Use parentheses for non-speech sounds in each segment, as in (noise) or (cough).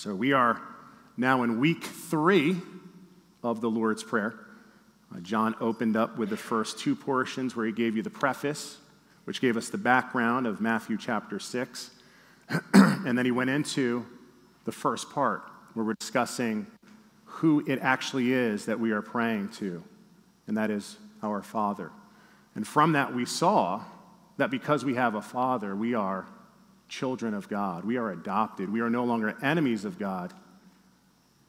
So we are now in week three of the Lord's Prayer. Uh, John opened up with the first two portions where he gave you the preface, which gave us the background of Matthew chapter 6. (clears throat) and then he went into the first part where we're discussing who it actually is that we are praying to, and that is our Father. And from that, we saw that because we have a Father, we are children of God. We are adopted. We are no longer enemies of God,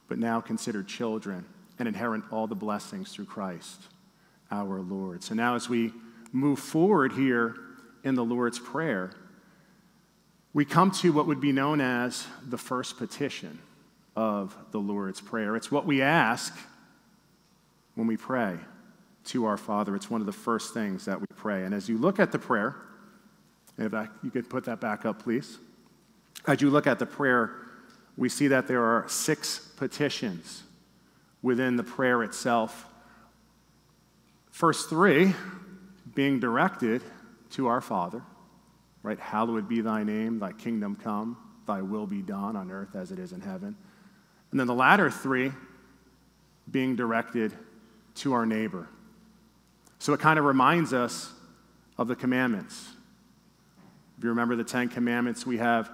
but now considered children and inherit all the blessings through Christ our Lord. So now, as we move forward here in the Lord's Prayer, we come to what would be known as the first petition of the Lord's Prayer. It's what we ask when we pray to our Father. It's one of the first things that we pray. And as you look at the prayer, if I, you could put that back up, please. As you look at the prayer, we see that there are six petitions within the prayer itself. First three being directed to our Father, right? Hallowed be thy name, thy kingdom come, thy will be done on earth as it is in heaven. And then the latter three being directed to our neighbor. So it kind of reminds us of the commandments. If you remember the Ten Commandments, we have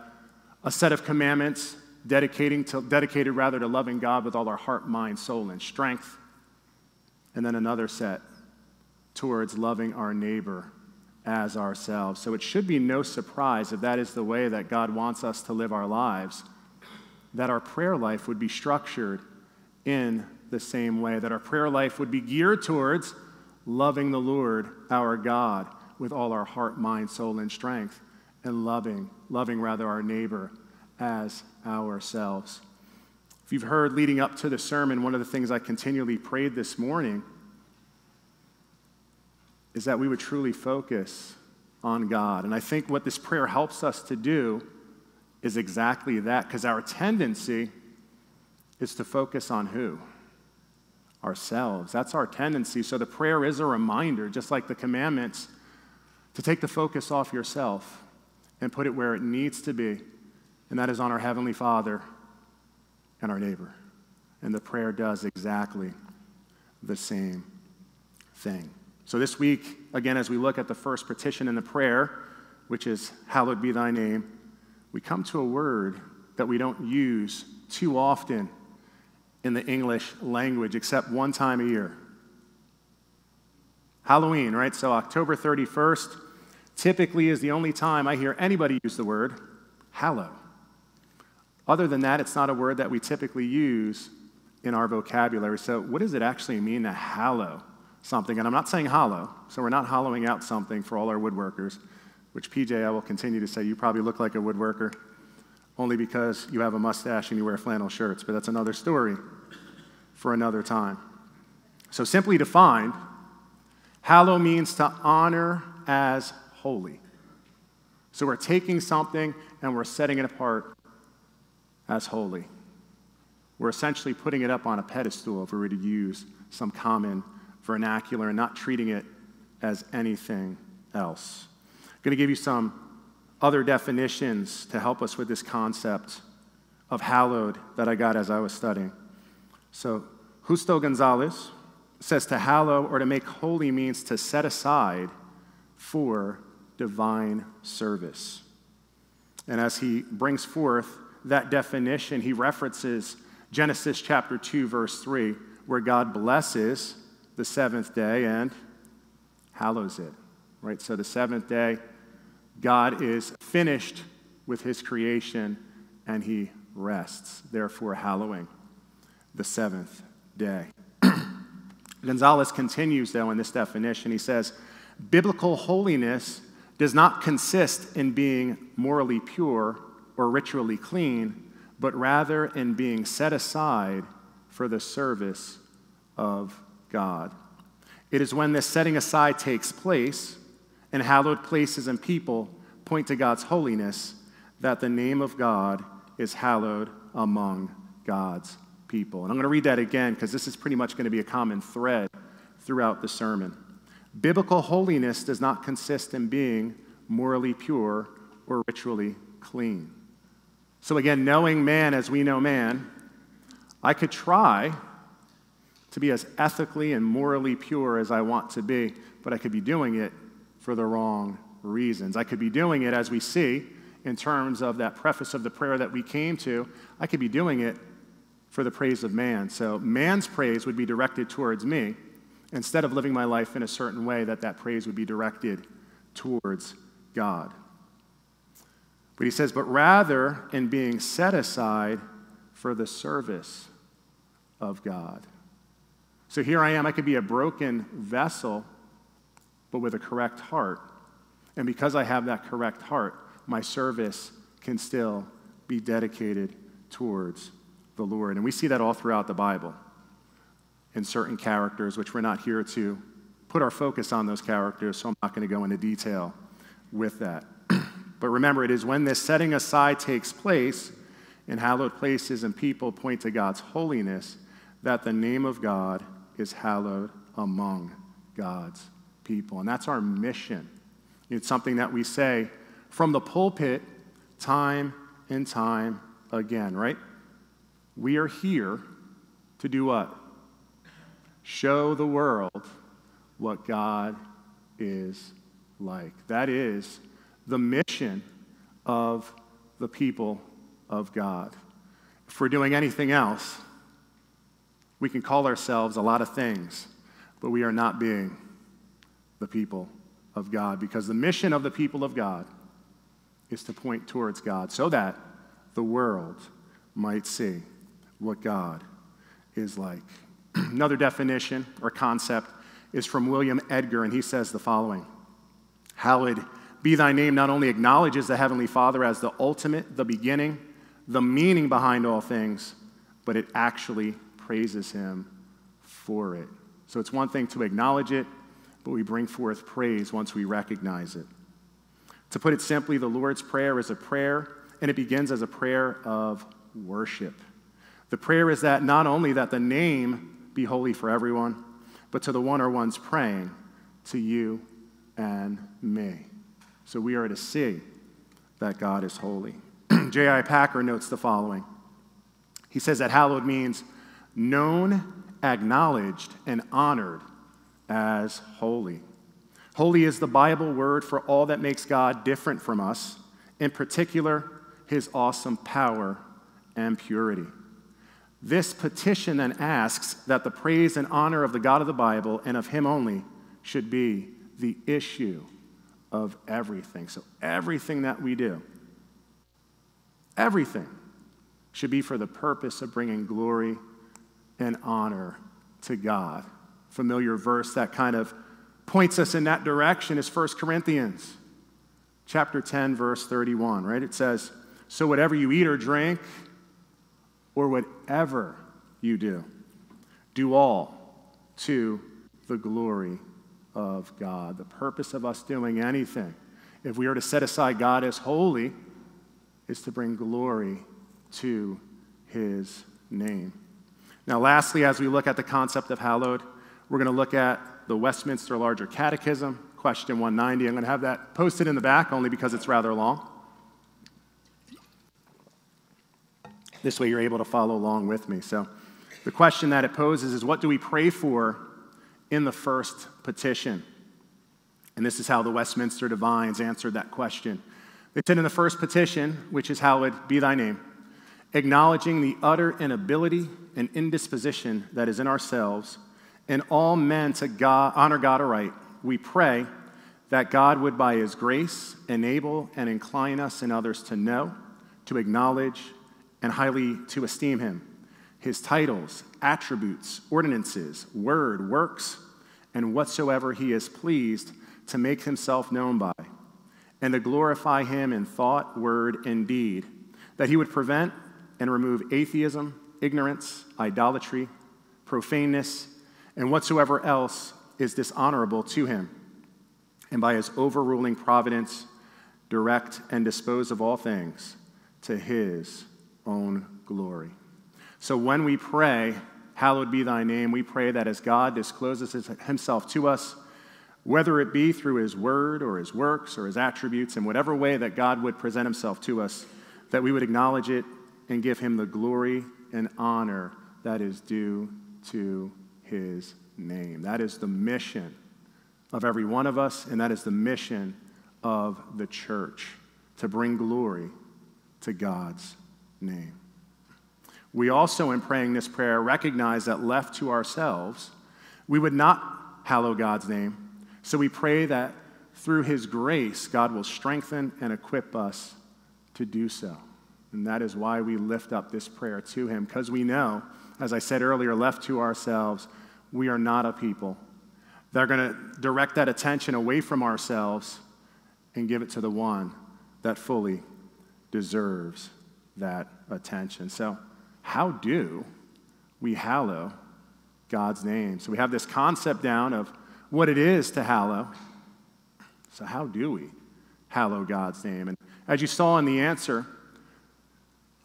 a set of commandments dedicating to, dedicated rather to loving God with all our heart, mind, soul, and strength. And then another set towards loving our neighbor as ourselves. So it should be no surprise if that is the way that God wants us to live our lives that our prayer life would be structured in the same way, that our prayer life would be geared towards loving the Lord our God with all our heart, mind, soul, and strength, and loving, loving rather our neighbor as ourselves. If you've heard leading up to the sermon, one of the things I continually prayed this morning is that we would truly focus on God. And I think what this prayer helps us to do is exactly that, because our tendency is to focus on who? Ourselves. That's our tendency. So the prayer is a reminder, just like the commandments, to take the focus off yourself and put it where it needs to be, and that is on our Heavenly Father and our neighbor. And the prayer does exactly the same thing. So this week, again, as we look at the first petition in the prayer, which is, Hallowed be thy name we come to a word that we don't use too often in the English language except one time a year. Halloween, right? So October 31st typically is the only time I hear anybody use the word hallow. Other than that, it's not a word that we typically use in our vocabulary. So, what does it actually mean to hallow something? And I'm not saying hollow, so we're not hollowing out something for all our woodworkers which PJ, I will continue to say, you probably look like a woodworker only because you have a mustache and you wear flannel shirts, but that's another story for another time. So, simply defined, hallow means to honor as holy. So, we're taking something and we're setting it apart as holy. We're essentially putting it up on a pedestal if we were to use some common vernacular and not treating it as anything else. I'm going to give you some other definitions to help us with this concept of hallowed that I got as I was studying. So, Justo Gonzalez says to hallow or to make holy means to set aside for divine service. And as he brings forth that definition, he references Genesis chapter 2, verse 3, where God blesses the seventh day and hallows it. Right? So the seventh day, God is finished with his creation and he rests, therefore, hallowing the seventh day. (clears throat) Gonzalez continues, though, in this definition. He says, Biblical holiness does not consist in being morally pure or ritually clean, but rather in being set aside for the service of God. It is when this setting aside takes place and hallowed places and people point to God's holiness, that the name of God is hallowed among God's people. And I'm going to read that again because this is pretty much going to be a common thread throughout the sermon. Biblical holiness does not consist in being morally pure or ritually clean. So, again, knowing man as we know man, I could try to be as ethically and morally pure as I want to be, but I could be doing it for the wrong reasons. I could be doing it, as we see in terms of that preface of the prayer that we came to, I could be doing it for the praise of man. So, man's praise would be directed towards me instead of living my life in a certain way that that praise would be directed towards God. But he says, but rather in being set aside for the service of God. So here I am, I could be a broken vessel, but with a correct heart. And because I have that correct heart, my service can still be dedicated towards the Lord. And we see that all throughout the Bible in certain characters, which we're not here to put our focus on those characters, so I'm not going to go into detail with that. (clears throat) but remember, it is when this setting aside takes place in hallowed places and people point to God's holiness that the name of God is hallowed among God's people. And that's our mission. It's something that we say from the pulpit time and time again, right? We are here to do what? Show the world what God is like. That is the mission of the people of God. If we're doing anything else, we can call ourselves a lot of things, but we are not being the people of God because the mission of the people of God is to point towards God so that the world might see what God is like. Another definition or concept is from William Edgar, and he says the following Hallowed be thy name not only acknowledges the Heavenly Father as the ultimate, the beginning, the meaning behind all things, but it actually praises him for it. So it's one thing to acknowledge it, but we bring forth praise once we recognize it. To put it simply, the Lord's Prayer is a prayer, and it begins as a prayer of worship. The prayer is that not only that the name be holy for everyone, but to the one or ones praying, to you and me. So we are to see that God is holy. (clears throat) J.I. Packer notes the following He says that hallowed means known, acknowledged, and honored as holy. Holy is the Bible word for all that makes God different from us, in particular, his awesome power and purity. This petition then asks that the praise and honor of the God of the Bible and of him only should be the issue of everything. So, everything that we do, everything should be for the purpose of bringing glory and honor to God. Familiar verse that kind of points us in that direction is 1 Corinthians chapter 10 verse 31, right? It says, "So whatever you eat or drink or whatever you do, do all to the glory of God. The purpose of us doing anything, if we are to set aside God as holy, is to bring glory to his name. Now, lastly, as we look at the concept of hallowed, we're going to look at the Westminster Larger Catechism, question 190. I'm going to have that posted in the back only because it's rather long. This way, you're able to follow along with me. So, the question that it poses is what do we pray for in the first petition. And this is how the Westminster Divines answered that question. They said in the first petition, which is hallowed be thy name, acknowledging the utter inability and indisposition that is in ourselves and all men to God, honor God aright, we pray that God would, by his grace, enable and incline us and others to know, to acknowledge, and highly to esteem him. His titles, attributes, ordinances, word, works, and whatsoever he is pleased to make himself known by, and to glorify him in thought, word, and deed, that he would prevent and remove atheism, ignorance, idolatry, profaneness, and whatsoever else is dishonorable to him, and by his overruling providence, direct and dispose of all things to his own glory. So when we pray, Hallowed be thy name, we pray that as God discloses himself to us, whether it be through his word or his works or his attributes, in whatever way that God would present himself to us, that we would acknowledge it and give him the glory and honor that is due to his name. That is the mission of every one of us, and that is the mission of the church to bring glory to God's name. We also, in praying this prayer, recognize that left to ourselves, we would not hallow God's name. So we pray that through His grace, God will strengthen and equip us to do so. And that is why we lift up this prayer to Him, because we know, as I said earlier, left to ourselves, we are not a people that are going to direct that attention away from ourselves and give it to the one that fully deserves that attention. So, how do we hallow God's name? So, we have this concept down of what it is to hallow. So, how do we hallow God's name? And as you saw in the answer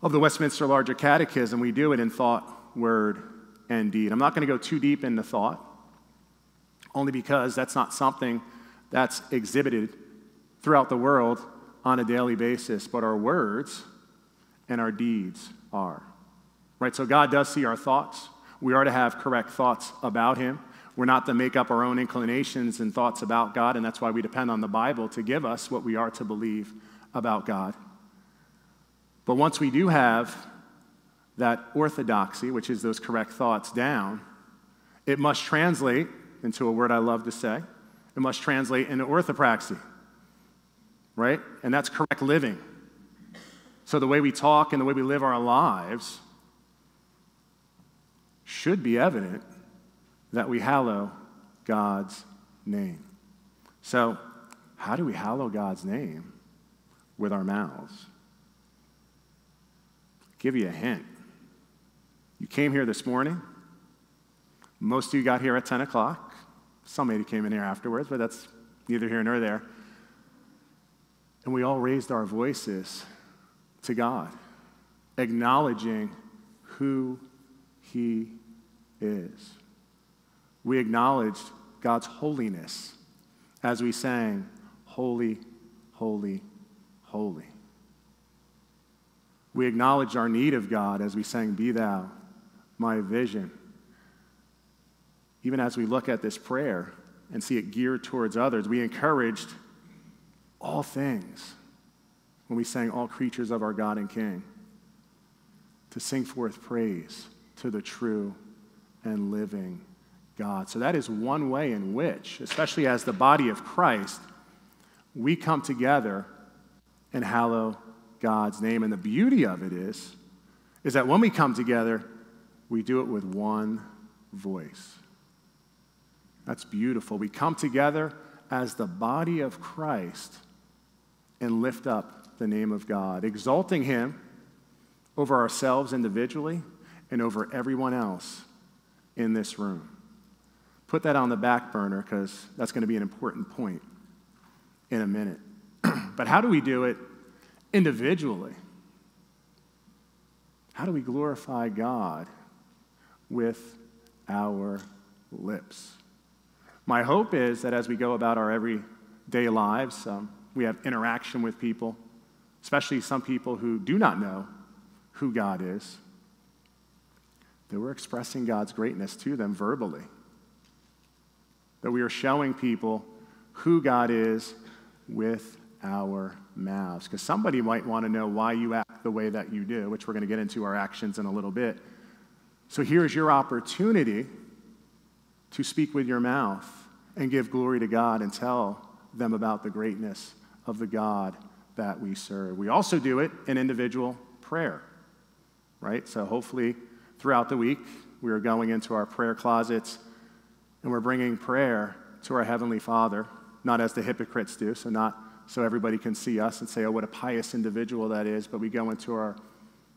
of the Westminster Larger Catechism, we do it in thought, word, and deed. I'm not going to go too deep into thought, only because that's not something that's exhibited throughout the world on a daily basis, but our words and our deeds are. Right? So God does see our thoughts. We are to have correct thoughts about Him. We're not to make up our own inclinations and thoughts about God, and that's why we depend on the Bible to give us what we are to believe about God. But once we do have that orthodoxy, which is those correct thoughts, down, it must translate into a word I love to say. It must translate into orthopraxy, right? And that's correct living. So the way we talk and the way we live our lives should be evident that we hallow God's name. So, how do we hallow God's name? With our mouths. I'll give you a hint. You came here this morning. Most of you got here at 10 o'clock. Some maybe came in here afterwards, but that's neither here nor there. And we all raised our voices to God, acknowledging who He is. We acknowledged God's holiness as we sang, Holy, Holy, Holy. We acknowledged our need of God as we sang, Be Thou my vision. Even as we look at this prayer and see it geared towards others, we encouraged all things when we sang All Creatures of Our God and King to sing forth praise to the true and living God. So that is one way in which, especially as the body of Christ, we come together and hallow God's name. And the beauty of it is, is that when we come together, we do it with one voice. That's beautiful. We come together as the body of Christ and lift up the name of God, exalting Him over ourselves individually and over everyone else in this room. Put that on the back burner because that's going to be an important point in a minute. (clears throat) but how do we do it individually? How do we glorify God with our lips? My hope is that as we go about our everyday lives, um, we have interaction with people, especially some people who do not know who God is that we're expressing God's greatness to them verbally. That we are showing people who God is with our mouths. Because somebody might want to know why you act the way that you do, which we're going to get into our actions in a little bit. So here's your opportunity to speak with your mouth and give glory to God and tell them about the greatness of the God that we serve. We also do it in individual prayer, right? So hopefully throughout the week. We are going into our prayer closets and we're bringing prayer to our Heavenly Father, not as the hypocrites do, so not so everybody can see us and say, oh, what a pious individual that is, but we go into our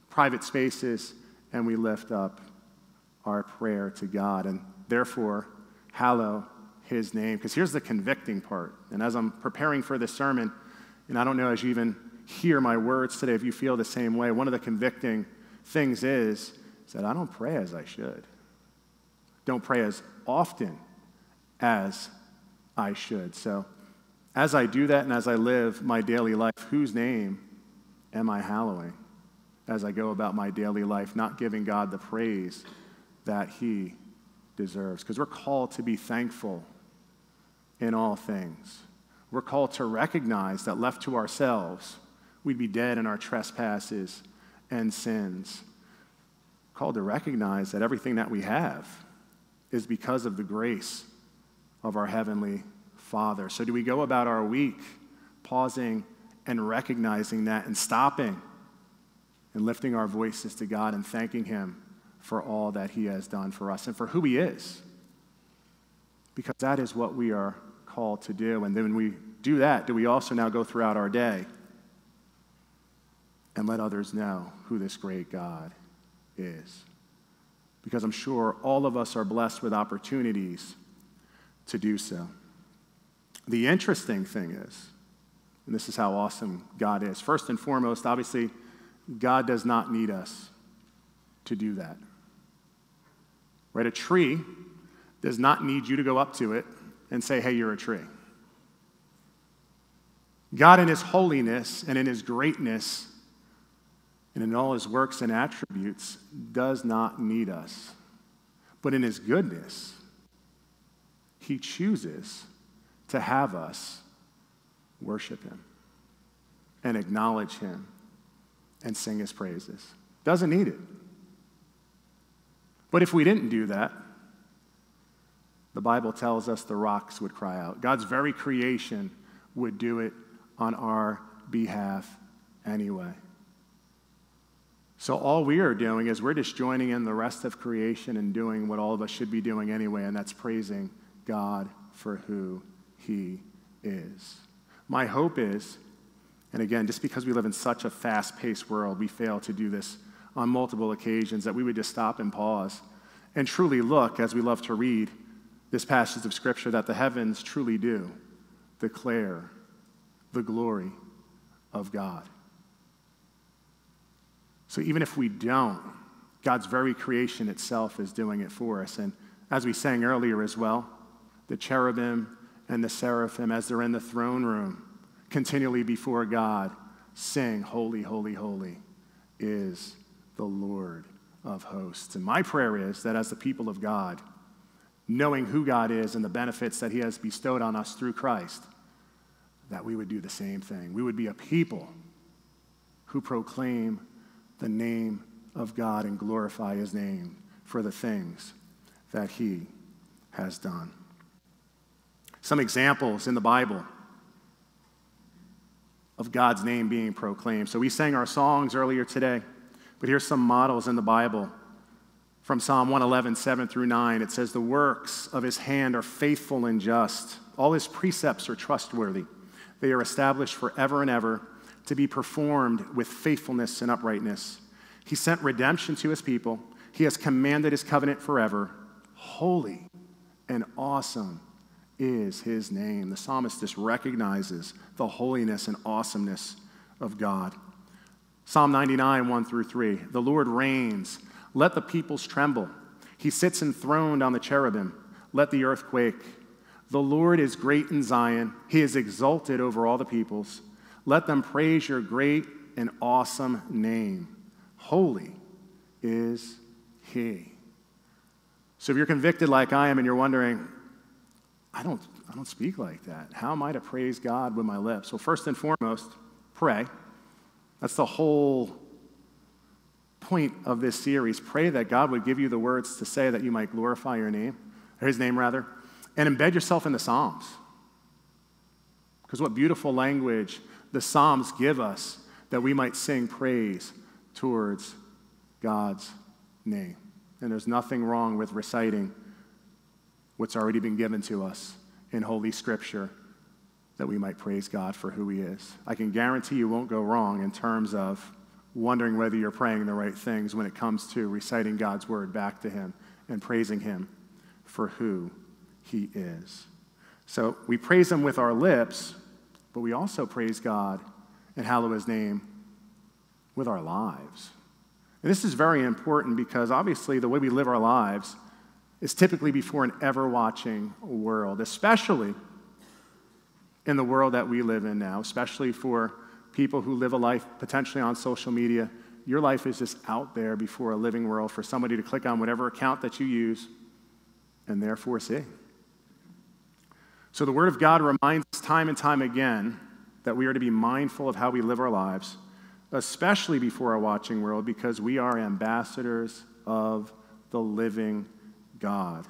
private spaces and we lift up our prayer to God. And therefore, hallow his name. Because here's the convicting part. And as I'm preparing for this sermon, and I don't know as you even hear my words today if you feel the same way, one of the convicting things is that I don't pray as I should. Don't pray as often as I should. So, as I do that and as I live my daily life, whose name am I hallowing as I go about my daily life, not giving God the praise that He deserves? Because we're called to be thankful in all things. We're called to recognize that left to ourselves, we'd be dead in our trespasses and sins. We're called to recognize that everything that we have is because of the grace of our Heavenly Father. So, do we go about our week pausing and recognizing that and stopping and lifting our voices to God and thanking Him for all that He has done for us and for who He is? Because that is what we are called to do. And then when we do that, do we also now go throughout our day and let others know who this great God is? Because I'm sure all of us are blessed with opportunities to do so. The interesting thing is, and this is how awesome God is. First and foremost, obviously, God does not need us to do that. Right? A tree does not need you to go up to it and say, hey, you're a tree. God, in His holiness and in His greatness and in all His works and attributes, does not need us. But in His goodness, He chooses to have us worship Him and acknowledge Him and sing His praises. Doesn't need it. But if we didn't do that, the Bible tells us the rocks would cry out. God's very creation would do it on our behalf anyway. So, all we are doing is we're just joining in the rest of creation and doing what all of us should be doing anyway, and that's praising God for who He is. My hope is, and again, just because we live in such a fast paced world, we fail to do this on multiple occasions, that we would just stop and pause and truly look, as we love to read this passage of Scripture, that the heavens truly do declare the glory of God. So even if we don't, God's very creation itself is doing it for us. And as we sang earlier as well, the cherubim and the seraphim, as they're in the throne room, continually before God, sing, Holy, holy, holy is the Lord of hosts. And my prayer is that as the people of God, knowing who God is and the benefits that He has bestowed on us through Christ, that we would do the same thing. We would be a people who proclaim the name of God and glorify His name for the things that He has done. Some examples in the Bible of God's name being proclaimed. So we sang our songs earlier today, but here's some models in the Bible from Psalm 111, 7 through 9, it says, The works of his hand are faithful and just. All his precepts are trustworthy. They are established forever and ever to be performed with faithfulness and uprightness. He sent redemption to his people. He has commanded his covenant forever. Holy and awesome is his name. The psalmist just recognizes the holiness and awesomeness of God. Psalm 99, 1 through 3. The Lord reigns. Let the peoples tremble. He sits enthroned on the cherubim. Let the earth quake. The Lord is great in Zion. He is exalted over all the peoples. Let them praise your great and awesome name. Holy is He. So if you're convicted like I am and you're wondering, I don't, I don't speak like that. How am I to praise God with my lips? Well, first and foremost, pray. That's the whole point of this series. Pray that God would give you the words to say that you might glorify your name, or his name rather, and embed yourself in the Psalms. Because what beautiful language the Psalms give us that we might sing praise towards God's name. And there's nothing wrong with reciting what's already been given to us in Holy Scripture that we might praise God for who He is. I can guarantee you won't go wrong in terms of wondering whether you're praying the right things when it comes to reciting God's word back to Him and praising Him for who He is. So we praise Him with our lips, but we also praise God and hallow His name with our lives. And this is very important because obviously the way we live our lives is typically before an ever watching world, especially in the world that we live in now, especially for people who live a life potentially on social media, your life is just out there before a living world for somebody to click on whatever account that you use and therefore see. So the Word of God reminds us time and time again that we are to be mindful of how we live our lives, especially before a watching world, because we are ambassadors of the living God.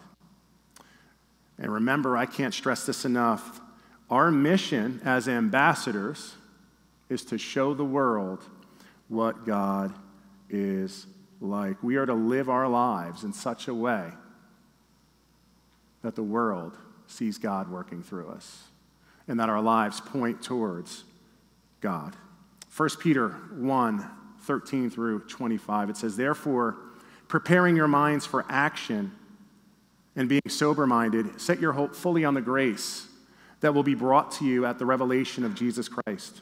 And remember, I can't stress this enough. Our mission as ambassadors is to show the world what God is like. We are to live our lives in such a way that the world sees God working through us and that our lives point towards God. 1 Peter 1 13 through 25, it says, Therefore, preparing your minds for action and being sober minded, set your hope fully on the grace that will be brought to you at the revelation of Jesus Christ.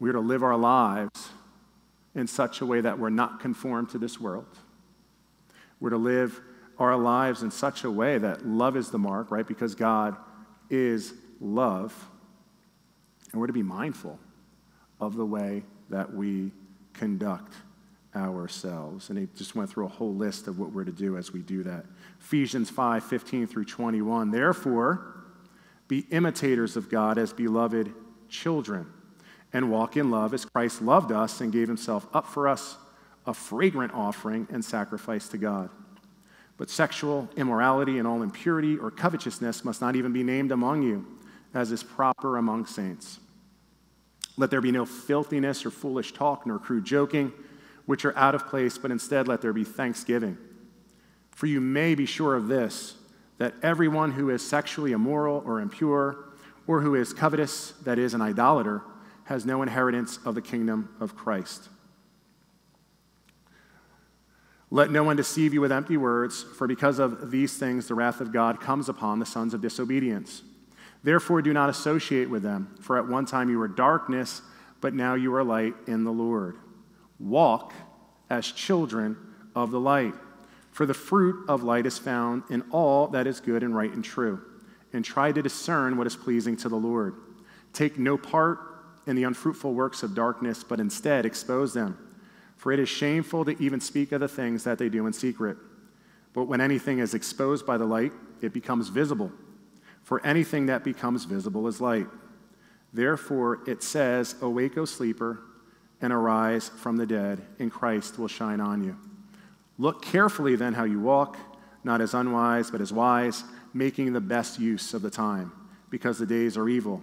We are to live our lives in such a way that we're not conformed to this world. We're to live our lives in such a way that love is the mark, right? Because God is love. And we're to be mindful of the way that we conduct ourselves. And he just went through a whole list of what we're to do as we do that. Ephesians 5 15 through 21. Therefore, be imitators of God as beloved children, and walk in love as Christ loved us and gave himself up for us, a fragrant offering and sacrifice to God. But sexual immorality and all impurity or covetousness must not even be named among you, as is proper among saints. Let there be no filthiness or foolish talk, nor crude joking, which are out of place, but instead let there be thanksgiving. For you may be sure of this that everyone who is sexually immoral or impure, or who is covetous, that is, an idolater, has no inheritance of the kingdom of Christ. Let no one deceive you with empty words, for because of these things the wrath of God comes upon the sons of disobedience. Therefore, do not associate with them, for at one time you were darkness, but now you are light in the Lord. Walk as children of the light, for the fruit of light is found in all that is good and right and true, and try to discern what is pleasing to the Lord. Take no part in the unfruitful works of darkness, but instead expose them. For it is shameful to even speak of the things that they do in secret. But when anything is exposed by the light, it becomes visible. For anything that becomes visible is light. Therefore, it says, Awake, O sleeper, and arise from the dead, and Christ will shine on you. Look carefully then how you walk, not as unwise, but as wise, making the best use of the time, because the days are evil.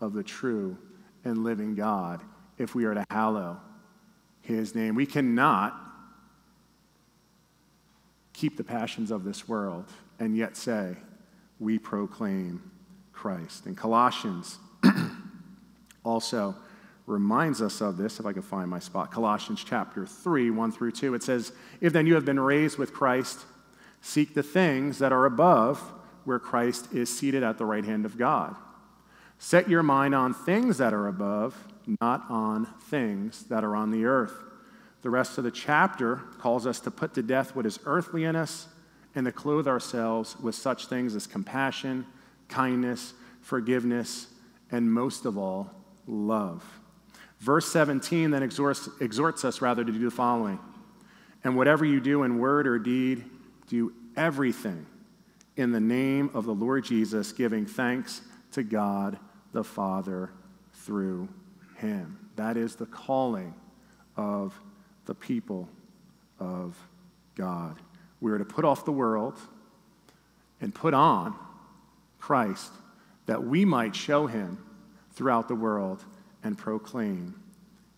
of the true and living God if we are to hallow his name. We cannot keep the passions of this world and yet say, we proclaim Christ. And Colossians (clears throat) also reminds us of this, if I can find my spot. Colossians chapter 3, 1 through 2. It says, If then you have been raised with Christ, seek the things that are above, where Christ is seated at the right hand of God. Set your mind on things that are above, not on things that are on the earth. The rest of the chapter calls us to put to death what is earthly in us and to clothe ourselves with such things as compassion, kindness, forgiveness, and most of all, love. Verse 17 then exhorts, exhorts us rather to do the following And whatever you do in word or deed, do everything in the name of the Lord Jesus, giving thanks to God the Father through him. That is the calling of the people of God. We are to put off the world and put on Christ that we might show him throughout the world and proclaim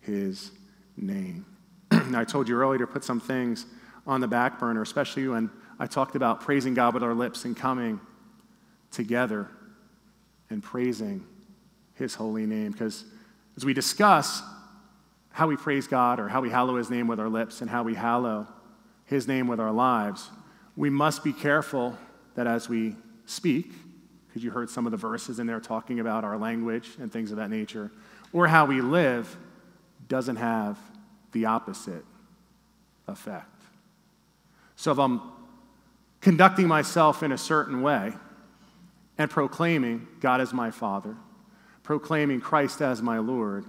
his name. (clears throat) I told you earlier to put some things on the back burner, especially when I talked about praising God with our lips and coming together and praising his holy name. Because as we discuss how we praise God or how we hallow his name with our lips and how we hallow his name with our lives, we must be careful that as we speak, because you heard some of the verses in there talking about our language and things of that nature, or how we live doesn't have the opposite effect. So if I'm conducting myself in a certain way and proclaiming God as my Father, proclaiming Christ as my Lord,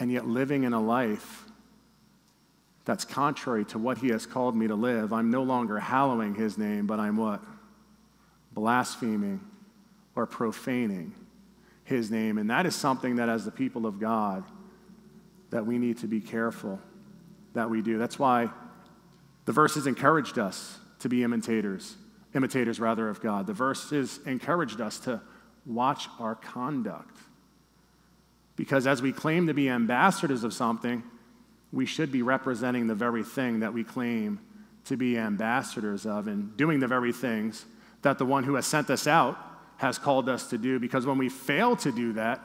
and yet living in a life that's contrary to what He has called me to live, I'm no longer hallowing His name, but I'm what? Blaspheming or profaning his name. And that is something that, as the people of God, that we need to be careful that we do. That's why the verses encouraged us to be imitators, imitators rather of God. The verse verses encouraged us to watch our conduct. Because as we claim to be ambassadors of something, we should be representing the very thing that we claim to be ambassadors of and doing the very things that the one who has sent us out has called us to do, because when we fail to do that,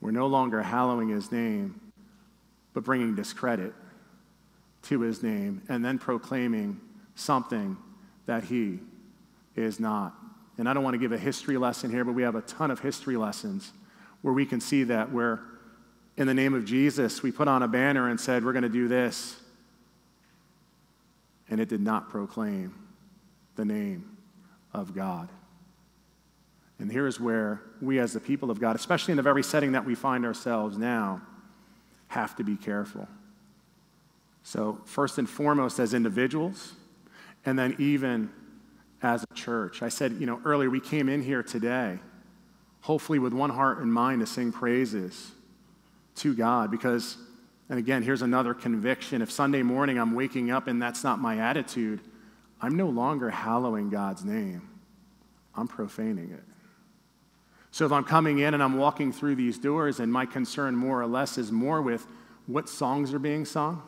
we're no longer hallowing his name, but bringing discredit to his name and then proclaiming something that he is not. And I don't want to give a history lesson here, but we have a ton of history lessons where we can see that, where in the name of Jesus, we put on a banner and said, We're going to do this. And it did not proclaim the name of God. And here is where we, as the people of God, especially in the very setting that we find ourselves now, have to be careful. So, first and foremost, as individuals, and then even as a church. I said, you know, earlier we came in here today, hopefully with one heart and mind to sing praises to God because, and again, here's another conviction. If Sunday morning I'm waking up and that's not my attitude, I'm no longer hallowing God's name, I'm profaning it. So if I'm coming in and I'm walking through these doors, and my concern more or less is more with what songs are being sung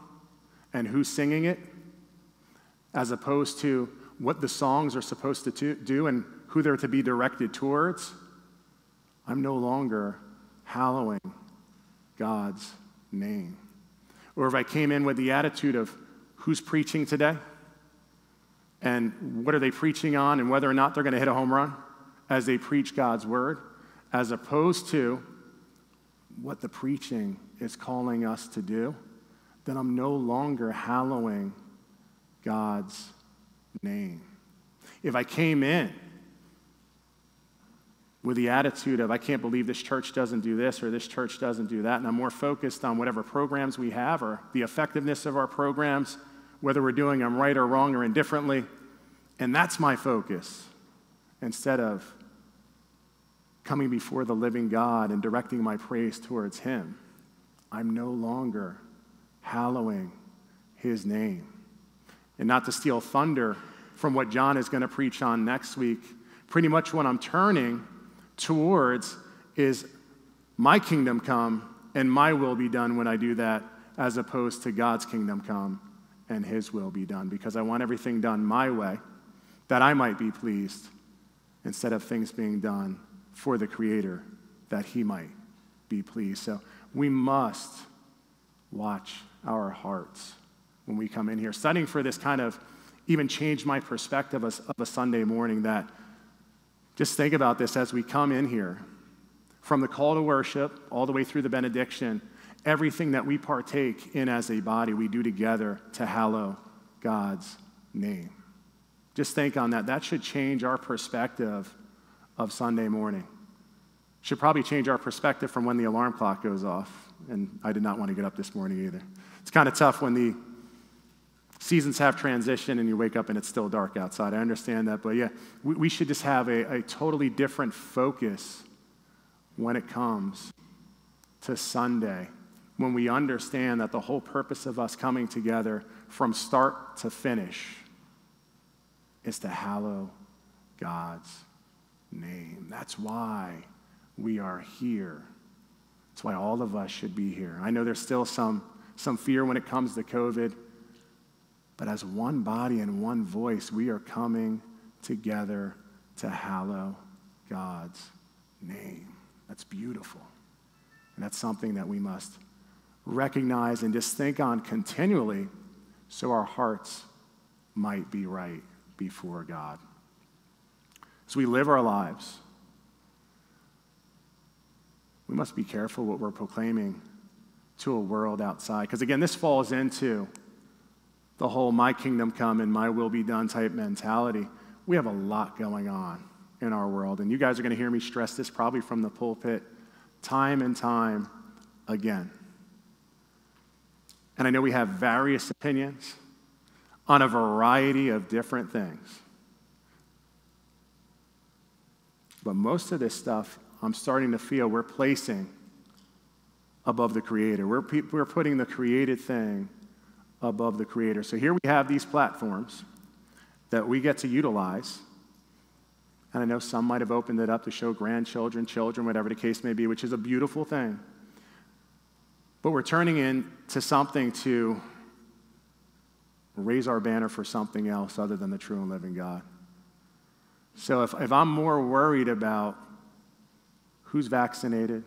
and who's singing it, as opposed to what the songs are supposed to do and who they're to be directed towards, I'm no longer hallowing God's name. Or if I came in with the attitude of who's preaching today and what are they preaching on and whether or not they're going to hit a home run as they preach God's word, as opposed to what the preaching is calling us to do, then I'm no longer hallowing God's name. If I came in with the attitude of, I can't believe this church doesn't do this or this church doesn't do that, and I'm more focused on whatever programs we have or the effectiveness of our programs, whether we're doing them right or wrong or indifferently, and that's my focus, instead of coming before the living God and directing my praise towards Him, I'm no longer hallowing His name. And not to steal thunder from what John is going to preach on next week, pretty much what I'm turning towards is my kingdom come and my will be done when I do that, as opposed to God's kingdom come and his will be done, because I want everything done my way, that I might be pleased, instead of things being done for the Creator, that he might be pleased. So we must watch our hearts when we come in here. Studying for this kind of even changed my perspective of a Sunday morning that just think about this as we come in here from the call to worship all the way through the benediction, everything that we partake in as a body, we do together to hallow God's name. Just think on that. That should change our perspective of Sunday morning. Should probably change our perspective from when the alarm clock goes off. And I did not want to get up this morning either. It's kind of tough when the seasons have transition and you wake up and it's still dark outside. I understand that. But yeah, we, we should just have a, a totally different focus when it comes to Sunday, when we understand that the whole purpose of us coming together from start to finish is to hallow God's name. That's why we are here. That's why all of us should be here. I know there's still some, some fear when it comes to COVID, but as one body and one voice, we are coming together to hallow God's name. That's beautiful. And that's something that we must recognize and just think on continually so our hearts might be right before God. As we live our lives, we must be careful what we're proclaiming to a world outside. Because again, this falls into the whole my kingdom come and my will be done type mentality. We have a lot going on in our world. And you guys are going to hear me stress this probably from the pulpit time and time again. And I know we have various opinions on a variety of different things. But most of this stuff I'm starting to feel we're placing above the Creator. We're, we're putting the created thing above the Creator. So here we have these platforms that we get to utilize. And I know some might have opened it up to show grandchildren, children, whatever the case may be, which is a beautiful thing. But we're turning into something to raise our banner for something else other than the true and living God. So if, if I'm more worried about who's vaccinated,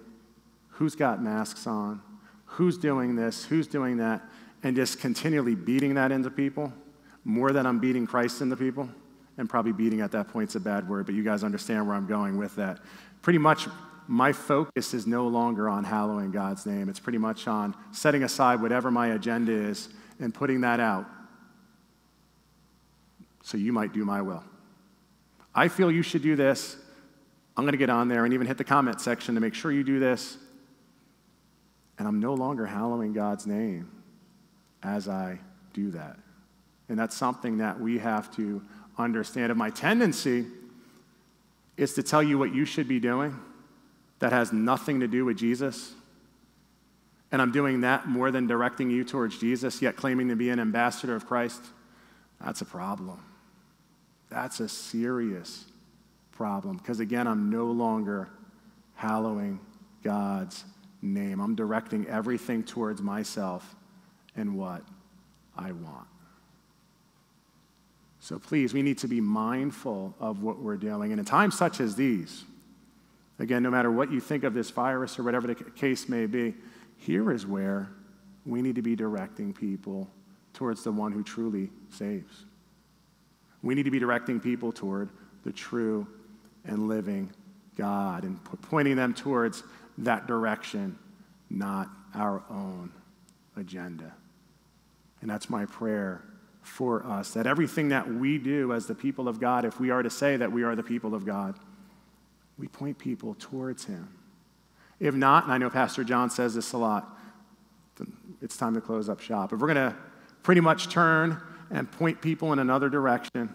who's got masks on, who's doing this, who's doing that, and just continually beating that into people more than I'm beating Christ into people, and probably beating at that point's a bad word, but you guys understand where I'm going with that. Pretty much my focus is no longer on hallowing God's name. It's pretty much on setting aside whatever my agenda is and putting that out so you might do my will. I feel you should do this. I'm going to get on there and even hit the comment section to make sure you do this. And I'm no longer hallowing God's name as I do that. And that's something that we have to understand. If my tendency is to tell you what you should be doing that has nothing to do with Jesus, and I'm doing that more than directing you towards Jesus, yet claiming to be an ambassador of Christ, that's a problem. That's a serious problem because, again, I'm no longer hallowing God's name. I'm directing everything towards myself and what I want. So please, we need to be mindful of what we're dealing. In times such as these, again, no matter what you think of this virus or whatever the case may be, here is where we need to be directing people towards the one who truly saves. We need to be directing people toward the true and living God and pointing them towards that direction, not our own agenda. And that's my prayer for us that everything that we do as the people of God, if we are to say that we are the people of God, we point people towards Him. If not, and I know Pastor John says this a lot, it's time to close up shop. If we're going to pretty much turn and point people in another direction,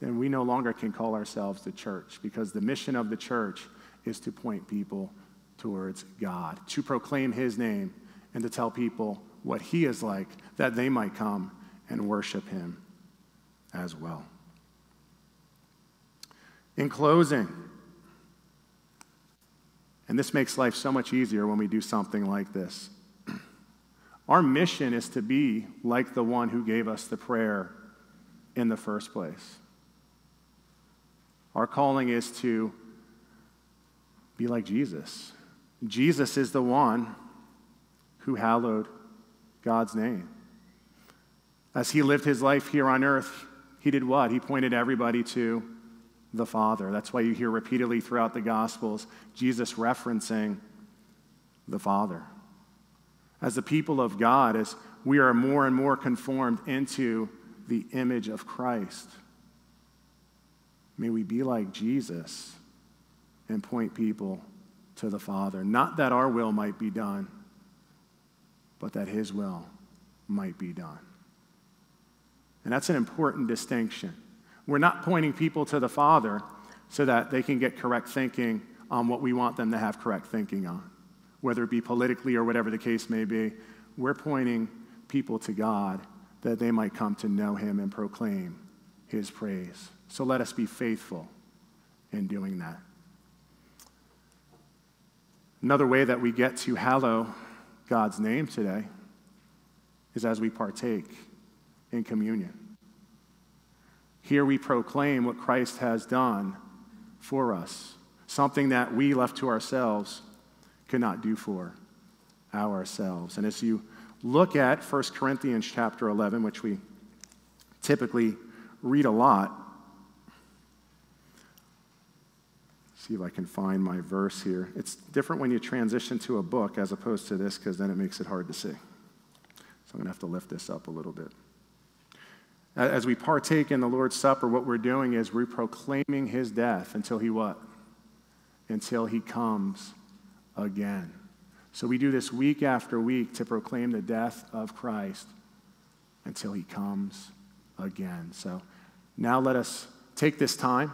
then we no longer can call ourselves the church because the mission of the church is to point people towards God, to proclaim His name, and to tell people what He is like, that they might come and worship Him as well. In closing, and this makes life so much easier when we do something like this. (clears throat) Our mission is to be like the one who gave us the prayer in the first place. Our calling is to be like Jesus. Jesus is the one who hallowed God's name. As he lived his life here on earth, he did what? He pointed everybody to the Father. That's why you hear repeatedly throughout the Gospels Jesus referencing the Father. As the people of God, as we are more and more conformed into the image of Christ, may we be like Jesus and point people to the Father. Not that our will might be done, but that His will might be done. And that's an important distinction. We're not pointing people to the Father so that they can get correct thinking on what we want them to have correct thinking on, whether it be politically or whatever the case may be. We're pointing people to God that they might come to know Him and proclaim His praise. So let us be faithful in doing that. Another way that we get to hallow God's name today is as we partake in communion. Here we proclaim what Christ has done for us, something that we left to ourselves could not do for ourselves. And as you look at 1 Corinthians chapter 11, which we typically read a lot, see if I can find my verse here. It's different when you transition to a book as opposed to this because then it makes it hard to see. So I'm going to have to lift this up a little bit. As we partake in the Lord's Supper, what we're doing is we're proclaiming his death until he what? Until he comes again. So we do this week after week to proclaim the death of Christ until he comes again. So now let us take this time,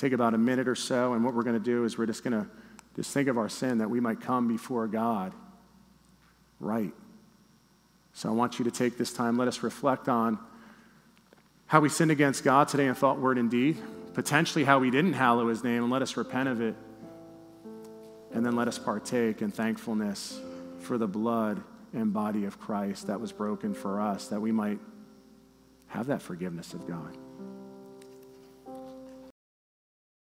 take about a minute or so, and what we're going to do is we're just going to just think of our sin that we might come before God right. So I want you to take this time. Let us reflect on how we sinned against God today in thought, word, and deed, potentially how we didn't hallow his name, and let us repent of it. And then let us partake in thankfulness for the blood and body of Christ that was broken for us, that we might have that forgiveness of God.